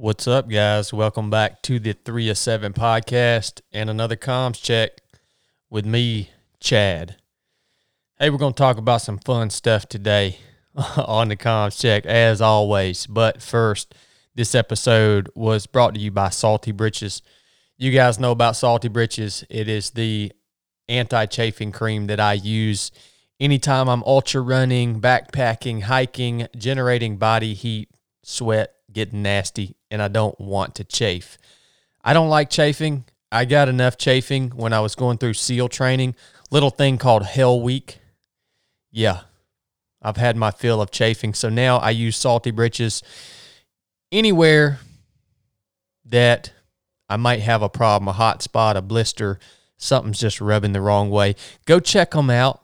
What's up, guys? Welcome back to the 3 of 7 podcast and another comms check with me, Chad. Hey, we're going to talk about some fun stuff today on the comms check, as always. But first, this episode was brought to you by Salty Britches. You guys know about Salty Britches. It is the anti chafing cream that I use anytime I'm ultra running, backpacking, hiking, generating body heat, sweat, getting nasty, and I don't want to chafe. I don't like chafing. I got enough chafing when I was going through SEAL training, little thing called Hell Week. Yeah, I've had my fill of chafing. So now I use salty britches anywhere that I might have a problem, a hot spot, a blister, something's just rubbing the wrong way. Go check them out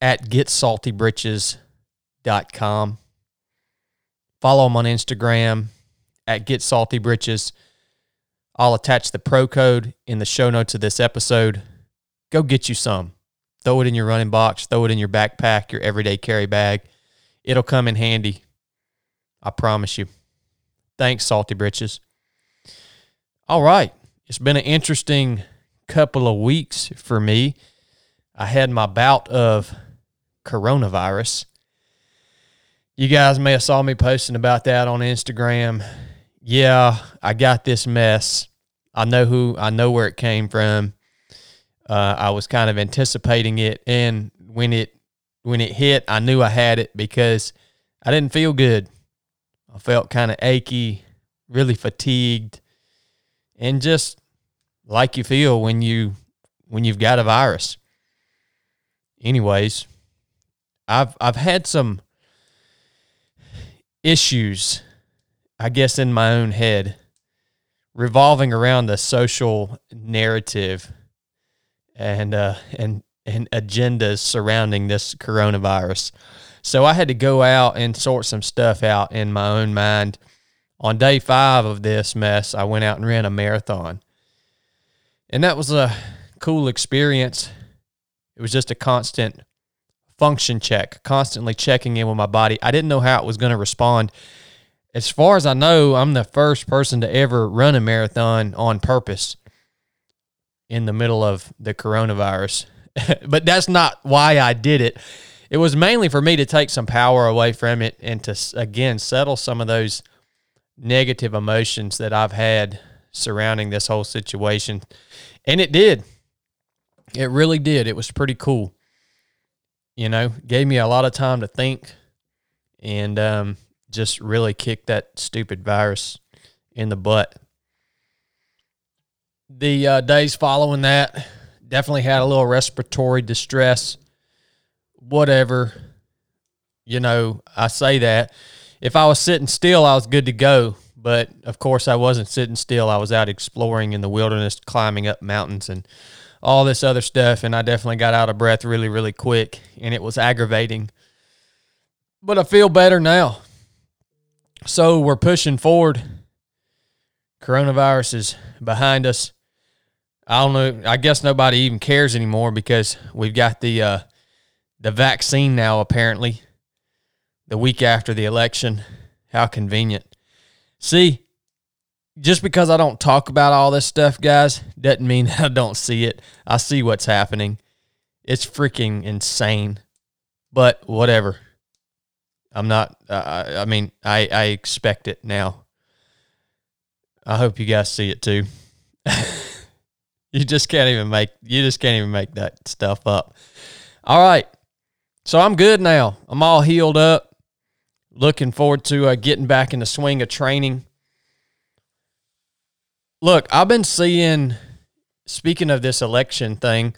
at getsaltybritches.com. Follow them on Instagram at Get Salty Britches. I'll attach the pro code in the show notes of this episode. Go get you some. Throw it in your running box, throw it in your backpack, your everyday carry bag. It'll come in handy. I promise you. Thanks, Salty Britches. All right. It's been an interesting couple of weeks for me. I had my bout of coronavirus. You guys may have saw me posting about that on Instagram. Yeah, I got this mess. I know who I know where it came from. Uh, I was kind of anticipating it, and when it when it hit, I knew I had it because I didn't feel good. I felt kind of achy, really fatigued, and just like you feel when you when you've got a virus. Anyways, I've I've had some issues, I guess, in my own head revolving around the social narrative and uh, and and agendas surrounding this coronavirus. So I had to go out and sort some stuff out in my own mind. On day five of this mess, I went out and ran a marathon. And that was a cool experience. It was just a constant function check, constantly checking in with my body. I didn't know how it was going to respond. As far as I know, I'm the first person to ever run a marathon on purpose in the middle of the coronavirus. but that's not why I did it. It was mainly for me to take some power away from it and to, again, settle some of those negative emotions that I've had surrounding this whole situation. And it did. It really did. It was pretty cool you know, gave me a lot of time to think and um, just really kicked that stupid virus in the butt. The uh, days following that, definitely had a little respiratory distress. Whatever, you know, I say that. If I was sitting still, I was good to go. But of course, I wasn't sitting still. I was out exploring in the wilderness, climbing up mountains and all this other stuff. And I definitely got out of breath really, really quick. And it was aggravating. But I feel better now. So we're pushing forward. Coronavirus is behind us. I don't know. I guess nobody even cares anymore because we've got the uh, the vaccine now. Apparently, the week after the election. How convenient. See, just because I don't talk about all this stuff, guys, doesn't mean I don't see it. I see what's happening. It's freaking insane. But whatever. I'm not. Uh, I mean, I I expect it now. I hope you guys see it too. you just can't even make. You just can't even make that stuff up. All right. So I'm good now. I'm all healed up. Looking forward to uh, getting back in the swing of training Look, I've been seeing, speaking of this election thing,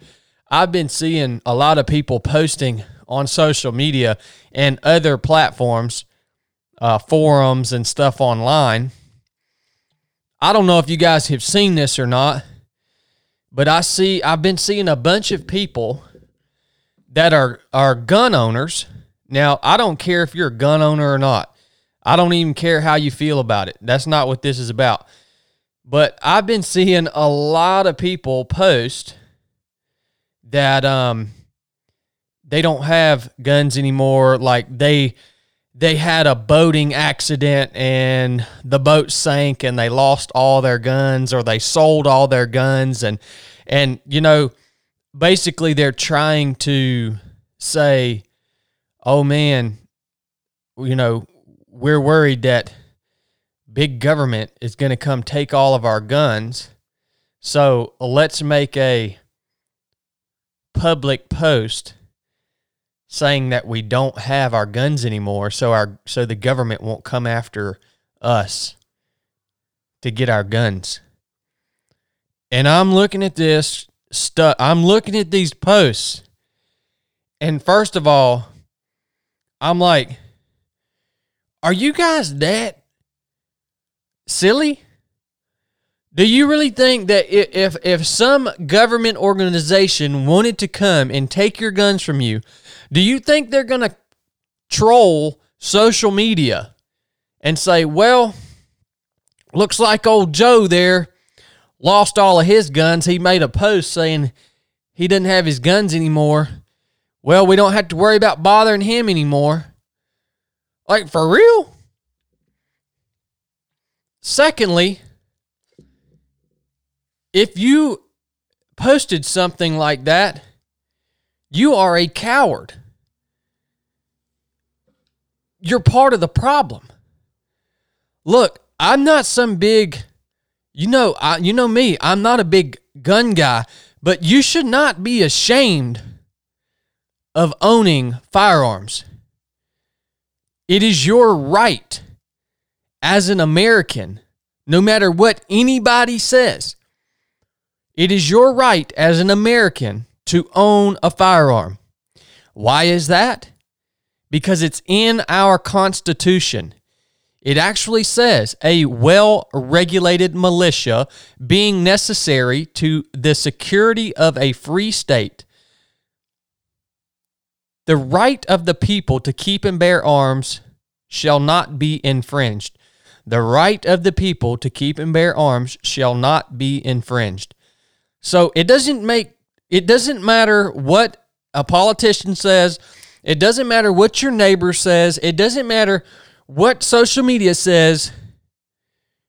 I've been seeing a lot of people posting on social media and other platforms, uh, forums, and stuff online. I don't know if you guys have seen this or not, but I see I've been seeing a bunch of people that are are gun owners. Now, I don't care if you're a gun owner or not. I don't even care how you feel about it. That's not what this is about. But I've been seeing a lot of people post that um they don't have guns anymore. Like they they had a boating accident and the boat sank and they lost all their guns or they sold all their guns and and you know basically they're trying to say oh man you know we're worried that big government is going to come take all of our guns so let's make a public post saying that we don't have our guns anymore so our so the government won't come after us to get our guns. And I'm looking at this stuff I'm looking at these posts and first of all I'm like are you guys that silly? Do you really think that if if some government organization wanted to come and take your guns from you, do you think they're going to troll social media and say, "Well, looks like old Joe there lost all of his guns. He made a post saying he doesn't have his guns anymore. Well, we don't have to worry about bothering him anymore." Like for real? Secondly, if you posted something like that, you are a coward. You're part of the problem. Look, I'm not some big, you know, I, you know me. I'm not a big gun guy, but you should not be ashamed of owning firearms. It is your right as an American, no matter what anybody says. It is your right as an American to own a firearm. Why is that? Because it's in our Constitution. It actually says a well regulated militia being necessary to the security of a free state. The right of the people to keep and bear arms shall not be infringed. The right of the people to keep and bear arms shall not be infringed. So it doesn't make it doesn't matter what a politician says. It doesn't matter what your neighbor says. It doesn't matter what social media says.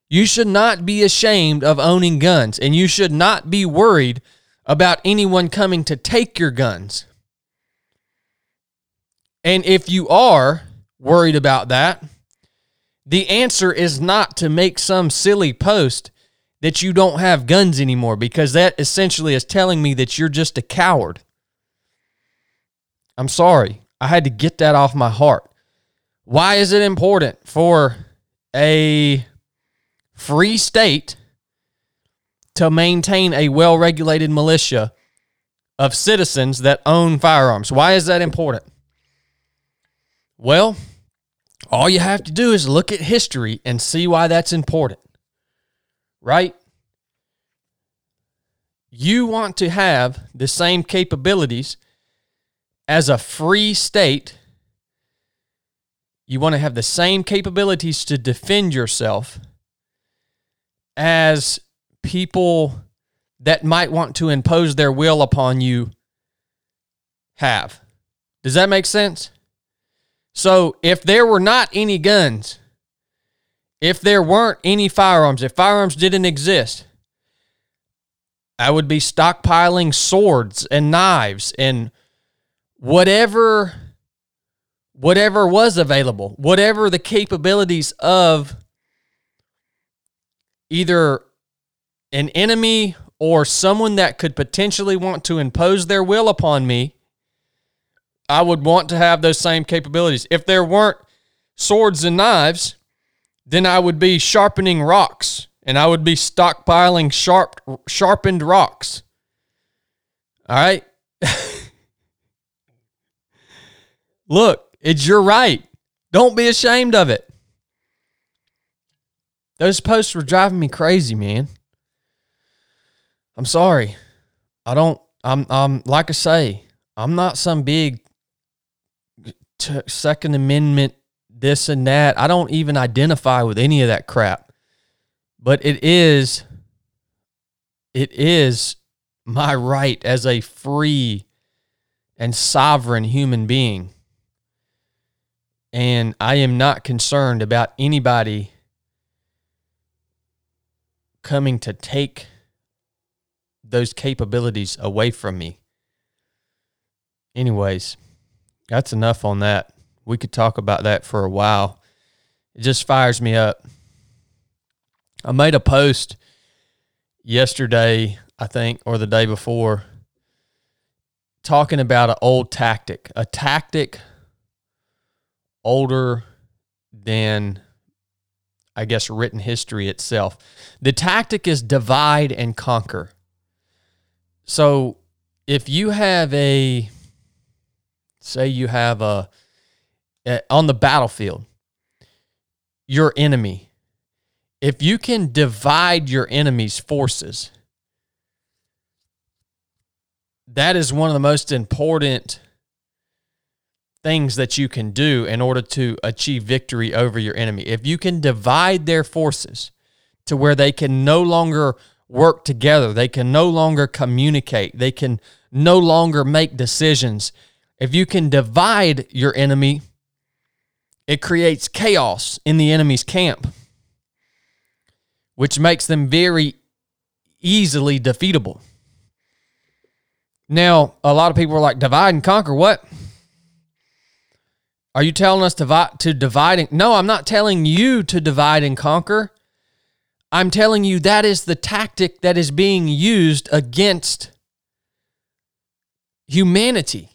You should not be ashamed of owning guns and you should not be worried about anyone coming to take your guns. And if you are worried about that, the answer is not to make some silly post that you don't have guns anymore because that essentially is telling me that you're just a coward. I'm sorry. I had to get that off my heart. Why is it important for a free state to maintain a well regulated militia of citizens that own firearms? Why is that important? Well, all you have to do is look at history and see why that's important right? You want to have the same capabilities as a free state. You want to have the same capabilities to defend yourself as people that might want to impose their will upon you have. Does that make sense? So, if there were not any guns, if there weren't any firearms, if firearms didn't exist, I would be stockpiling swords and knives and whatever whatever was available, whatever the capabilities of either an enemy or someone that could potentially want to impose their will upon me, I would want to have those same capabilities. If there weren't swords and knives, then I would be sharpening rocks and I would be stockpiling sharp sharpened rocks. All right? Look, it's your right. Don't be ashamed of it. Those posts were driving me crazy, man. I'm sorry. I don't I'm I'm like I say, I'm not some big t- second amendment this and that. I don't even identify with any of that crap. But it is it is my right as a free and sovereign human being And I am not concerned about anybody coming to take those capabilities away from me. Anyways, that's enough on that. We could talk about that for a while. It just fires me up. I made a post yesterday, I think, or the day before, talking about an old tactic, a tactic older than, I guess, written history itself. The tactic is divide and conquer. So if you have a, say, you have a, a on the battlefield, your enemy, if you can divide your enemy's forces, that is one of the most important things that you can do in order to achieve victory over your enemy. If you can divide their forces to where they can no longer work together, they can no longer communicate, they can no longer make decisions. If you can divide your enemy, it creates chaos in the enemy's camp, which makes them very easily defeatable. Now, a lot of people are like, divide and conquer what? Are you telling us to, to divide and no, I'm not telling you to divide and conquer. I'm telling you that is the tactic that is being used against humanity.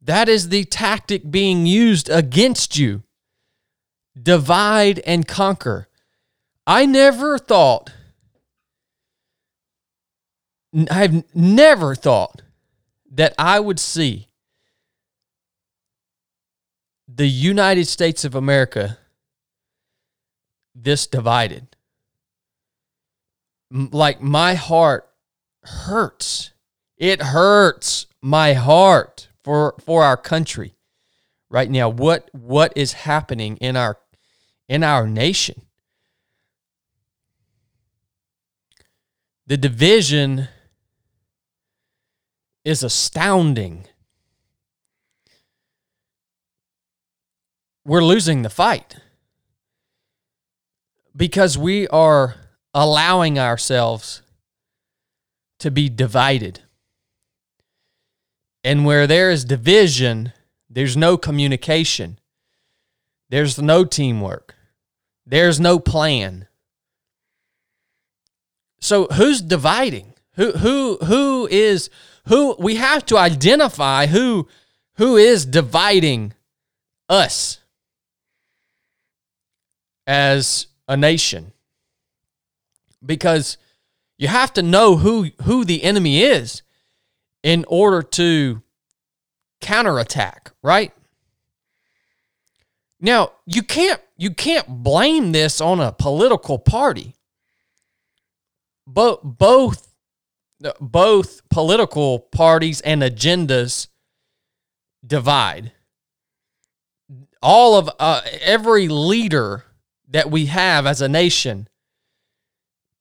That is the tactic being used against you. Divide and conquer. I never thought, I've never thought that I would see the United States of America this divided. Like my heart hurts. It hurts my heart for for our country right now. What what is happening in our in our nation? The division is astounding. We're losing the fight because we are allowing ourselves to be divided. And where there is division, there's no communication. There's no teamwork. There's no plan. So who's dividing? Who who who is who we have to identify who who is dividing us as a nation because you have to know who who the enemy is in order to counterattack, right? Now, you can't you can't blame this on a political party. But both both political parties and agendas divide. All of uh, every leader that we have as a nation,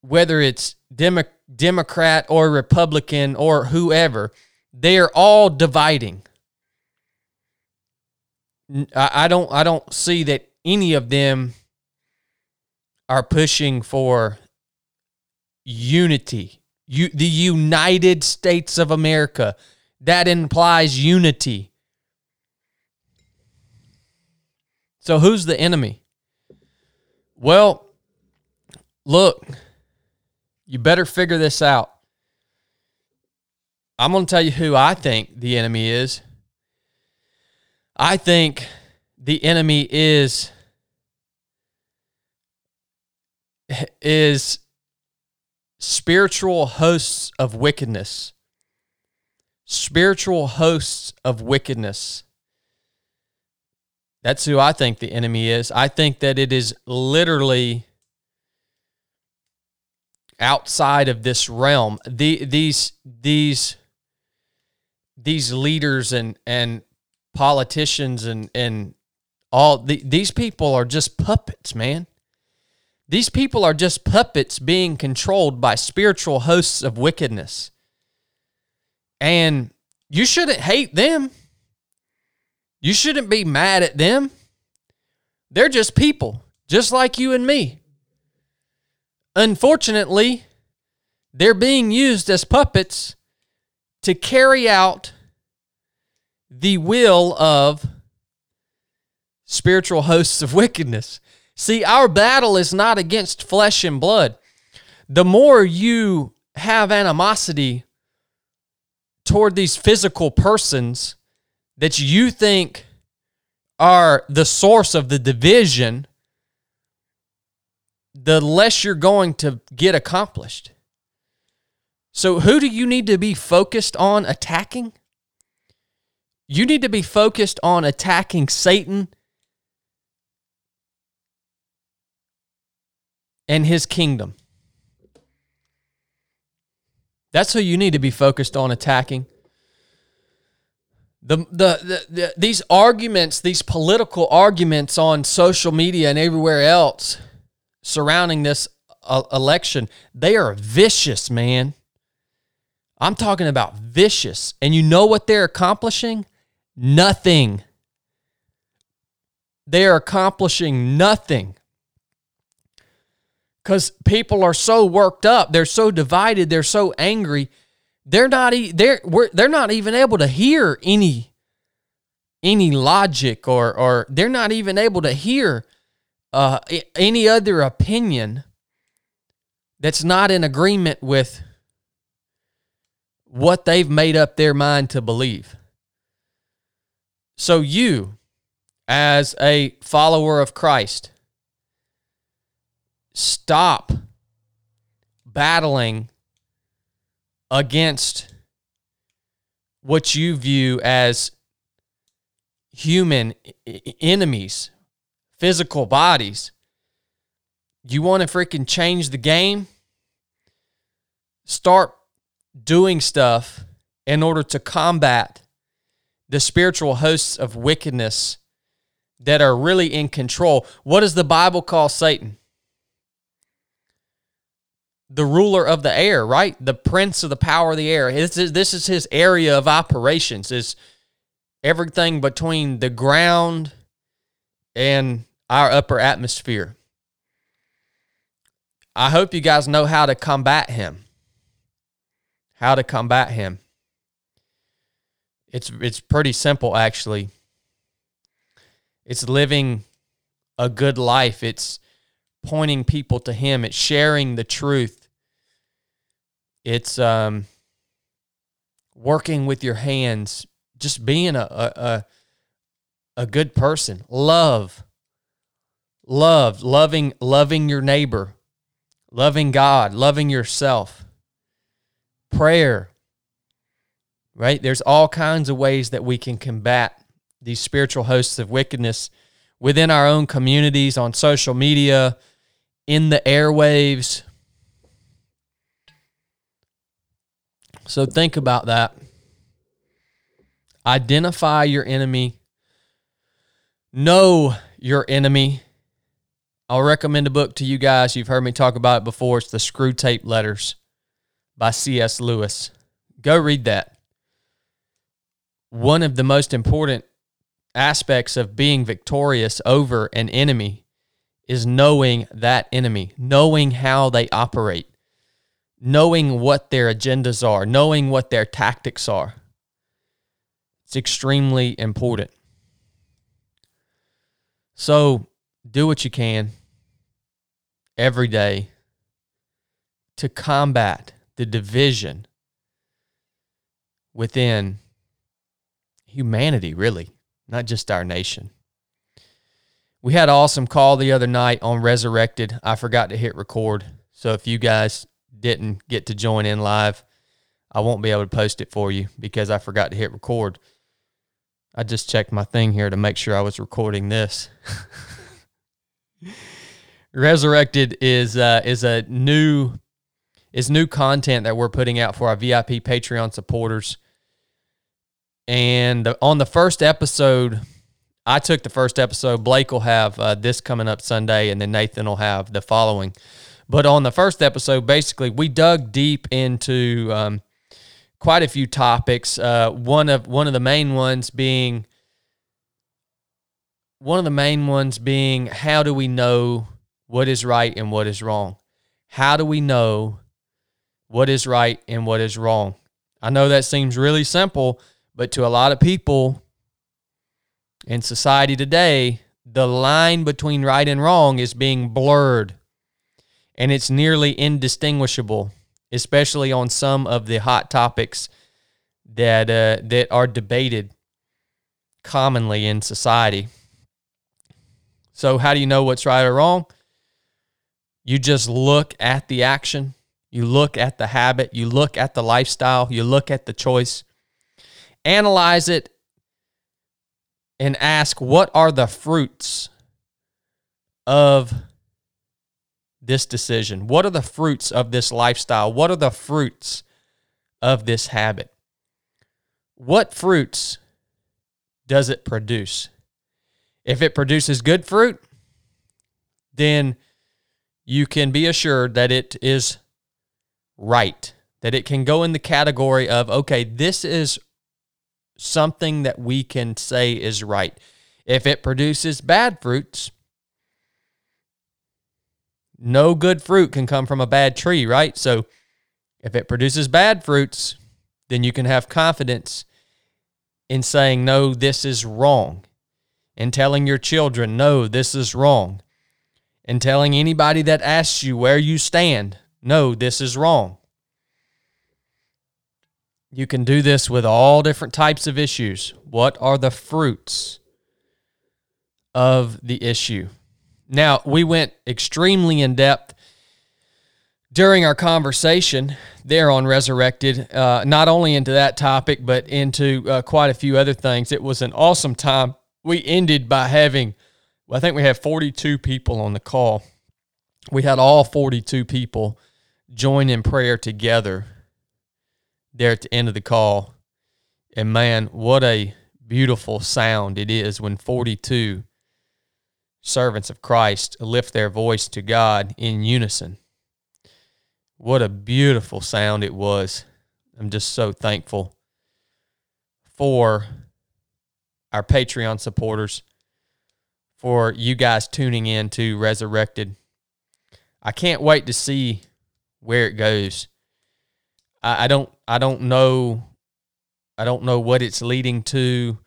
whether it's Demo- Democrat or Republican or whoever, they are all dividing. I don't I don't see that any of them are pushing for unity. You, the United States of America. That implies unity. So who's the enemy? Well, look, you better figure this out. I'm going to tell you who I think the enemy is. I think the enemy is is spiritual hosts of wickedness. Spiritual hosts of wickedness. That's who I think the enemy is. I think that it is literally outside of this realm. The, these these these leaders and and politicians and and all the, these people are just puppets, man. These people are just puppets being controlled by spiritual hosts of wickedness. And you shouldn't hate them. You shouldn't be mad at them. They're just people, just like you and me. Unfortunately, they're being used as puppets to carry out the will of spiritual hosts of wickedness. See, our battle is not against flesh and blood. The more you have animosity toward these physical persons that you think are the source of the division, the less you're going to get accomplished. So, who do you need to be focused on attacking? You need to be focused on attacking Satan and his kingdom. That's who you need to be focused on attacking. The, the, the, the, these arguments, these political arguments on social media and everywhere else surrounding this uh, election, they are vicious, man. I'm talking about vicious. And you know what they're accomplishing? Nothing. They are accomplishing nothing because people are so worked up, they're so divided, they're so angry. They're not they're they're not even able to hear any any logic or or they're not even able to hear uh, any other opinion that's not in agreement with what they've made up their mind to believe. So you as a follower of Christ stop battling against what you view as human enemies, physical bodies. You want to freaking change the game? Start doing stuff in order to combat the spiritual hosts of wickedness that are really in control. What does the Bible call Satan? The ruler of the air, right? The prince of the power of the air. This is, this is his area of operations. Is everything between the ground and our upper atmosphere. I hope you guys know how to combat him. How to combat him. It's it's pretty simple actually. It's living a good life. It's pointing people to him. It's sharing the truth it's um, working with your hands, just being a, a, a, a good person. Love, love, loving, loving your neighbor, loving God, loving yourself. Prayer, right? There's all kinds of ways that we can combat these spiritual hosts of wickedness within our own communities, on social media, in the airwaves, So think about that. Identify your enemy. Know your enemy. I'll recommend a book to you guys. You've heard me talk about it before. It's The Screwtape Letters by C.S. Lewis. Go read that. One of the most important aspects of being victorious over an enemy is knowing that enemy, knowing how they operate knowing what their agendas are, knowing what their tactics are. It's extremely important. So do what you can every day to combat the division within humanity, really, not just our nation. We had an awesome call the other night on Resurrected. I forgot to hit record. So if you guys didn't get to join in live, I won't be able to post it for you because I forgot to hit record. I just checked my thing here to make sure I was recording this. Resurrected is uh, is a new is new content that we're putting out for our VIP Patreon supporters. And on the first episode, I took the first episode. Blake will have uh, this coming up Sunday, and then Nathan will have the following. But on the first episode, basically, we dug deep into um, quite a few topics. Uh, one of one of the main ones being one of the main ones being how do we know what is right and what is wrong? How do we know what is right and what is wrong? I know that seems really simple, but to a lot of people in society today, the line between right and wrong is being blurred and it's nearly indistinguishable, especially on some of the hot topics that uh, that are debated commonly in society. So, how do you know what's right or wrong? You just look at the action, you look at the habit, you look at the lifestyle, you look at the choice, analyze it, and ask what are the fruits of this decision? What are the fruits of this lifestyle? What are the fruits of this habit? What fruits does it produce? If it produces good fruit, then you can be assured that it is right, that it can go in the category of, okay, this is something that we can say is right. If it produces bad fruits, no good fruit can come from a bad tree, right? So if it produces bad fruits, then you can have confidence in saying, no, this is wrong, and telling your children, no, this is wrong, and telling anybody that asks you where you stand, no, this is wrong. You can do this with all different types of issues. What are the fruits of the issue? Now, we went extremely in depth during our conversation there on Resurrected, uh, not only into that topic, but into uh, quite a few other things. It was an awesome time. We ended by having, well, I think we had 42 people on the call. We had all 42 people join in prayer together there at the end of the call. And man, what a beautiful sound it is when 42 servants of Christ lift their voice to God in unison. What a beautiful sound it was. I'm just so thankful for our Patreon supporters, for you guys tuning in to Resurrected. I can't wait to see where it goes. I, I don't I don't know I don't know what it's leading to,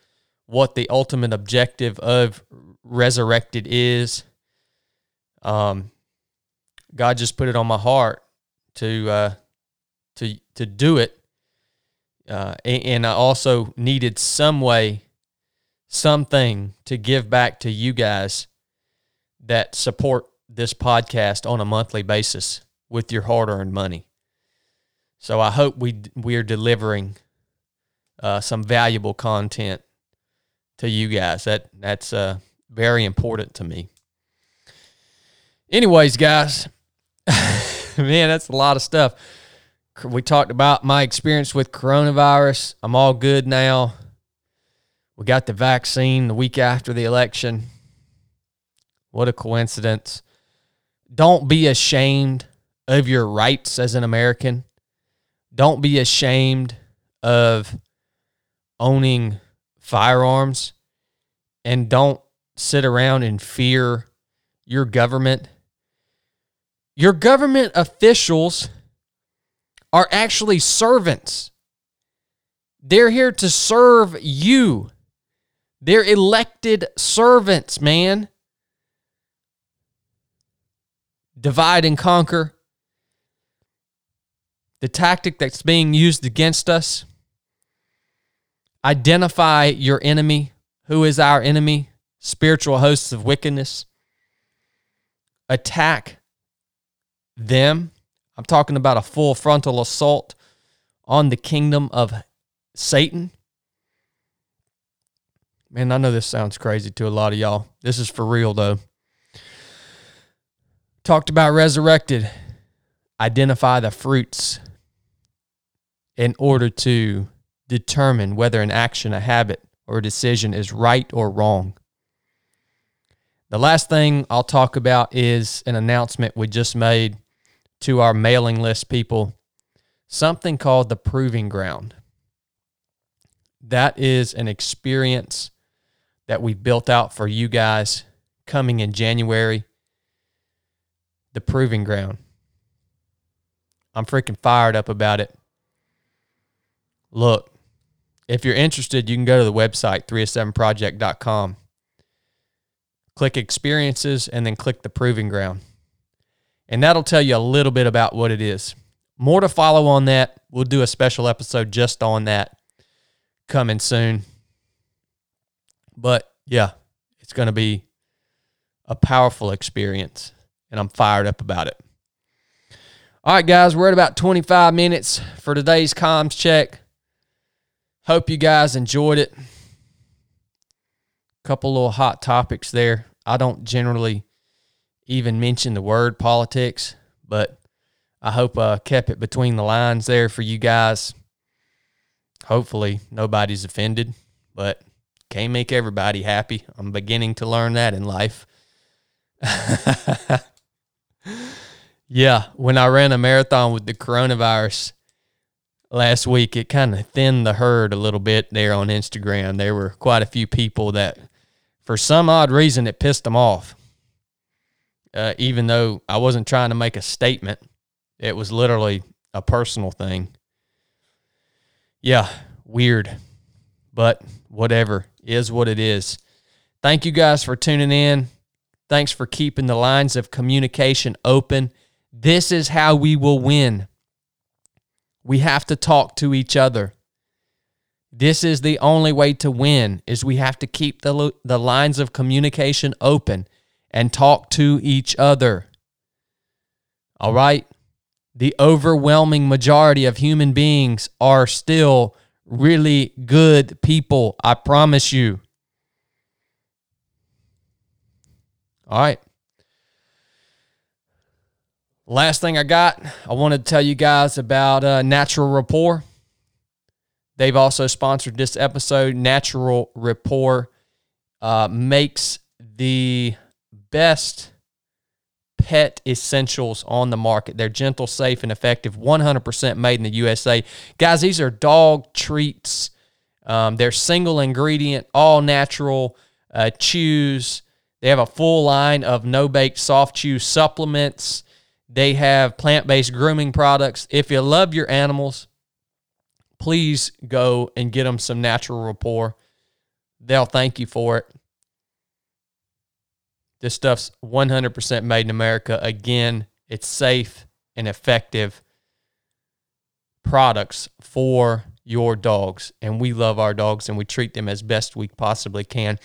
what the ultimate objective of resurrected is. Um, God just put it on my heart to uh, to to do it, uh, and, and I also needed some way, something to give back to you guys that support this podcast on a monthly basis with your hard-earned money. So I hope we we are delivering uh, some valuable content to you guys. That that's uh, very important to me. Anyways, guys, man, that's a lot of stuff. We talked about my experience with coronavirus. I'm all good now. We got the vaccine the week after the election. What a coincidence. Don't be ashamed of your rights as an American. Don't be ashamed of owning firearms. And don't sit around and fear your government. Your government officials are actually servants. They're here to serve you. They're elected servants, man. Divide and conquer. The tactic that's being used against us. Identify your enemy. Who is our enemy? spiritual hosts of wickedness attack them. I'm talking about a full frontal assault on the kingdom of Satan. Man, I know this sounds crazy to a lot of y'all. This is for real, though. Talked about resurrected. Identify the fruits in order to determine whether an action, a habit, or a decision is right or wrong. The last thing I'll talk about is an announcement we just made to our mailing list people something called the Proving Ground. That is an experience that we built out for you guys coming in January. The Proving Ground. I'm freaking fired up about it. Look, if you're interested, you can go to the website, 307project.com. Click experiences and then click the Proving Ground. And that'll tell you a little bit about what it is. More to follow on that. We'll do a special episode just on that coming soon. But yeah, it's going to be a powerful experience, and I'm fired up about it. All right, guys, we're at about 25 minutes for today's comms check. Hope you guys enjoyed it. Couple little hot topics there. I don't generally even mention the word politics, but I hope I kept it between the lines there for you guys. Hopefully, nobody's offended, but can't make everybody happy. I'm beginning to learn that in life. yeah, when I ran a marathon with the coronavirus last week, it kind of thinned the herd a little bit there on Instagram. There were quite a few people that, for some odd reason, it pissed them off. Uh, even though I wasn't trying to make a statement, it was literally a personal thing. Yeah, weird, but whatever is what it is. Thank you guys for tuning in. Thanks for keeping the lines of communication open. This is how we will win. We have to talk to each other. This is the only way to win is we have to keep the the lines of communication open and talk to each other. All right? The overwhelming majority of human beings are still really good people. I promise you. All right. Last thing I got, I wanted to tell you guys about uh, Natural Rapport. They've also sponsored this episode. Natural Rapport uh, makes the best pet essentials on the market. They're gentle, safe, and effective, 100% made in the USA. Guys, these are dog treats. Um, they're single ingredient, all natural uh, chews. They have a full line of no bake soft chew supplements. They have plant based grooming products. If you love your animals, please go and get them some natural rapport. They'll thank you for it. This stuff's 100% made in America. Again, it's safe and effective products for your dogs. And we love our dogs and we treat them as best we possibly can.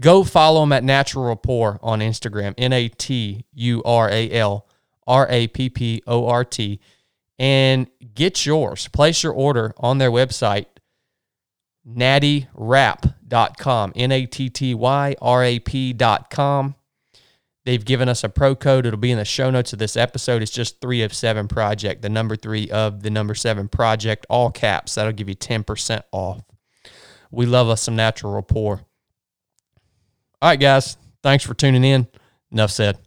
Go follow them at Natural Rapport on Instagram, N A T U R A L R A P P O R T, and get yours. Place your order on their website, nattyrap.com, N A T T Y R A P.com. They've given us a pro code. It'll be in the show notes of this episode. It's just three of seven project, the number three of the number seven project, all caps. That'll give you 10% off. We love us some natural rapport. All right, guys. Thanks for tuning in. Enough said.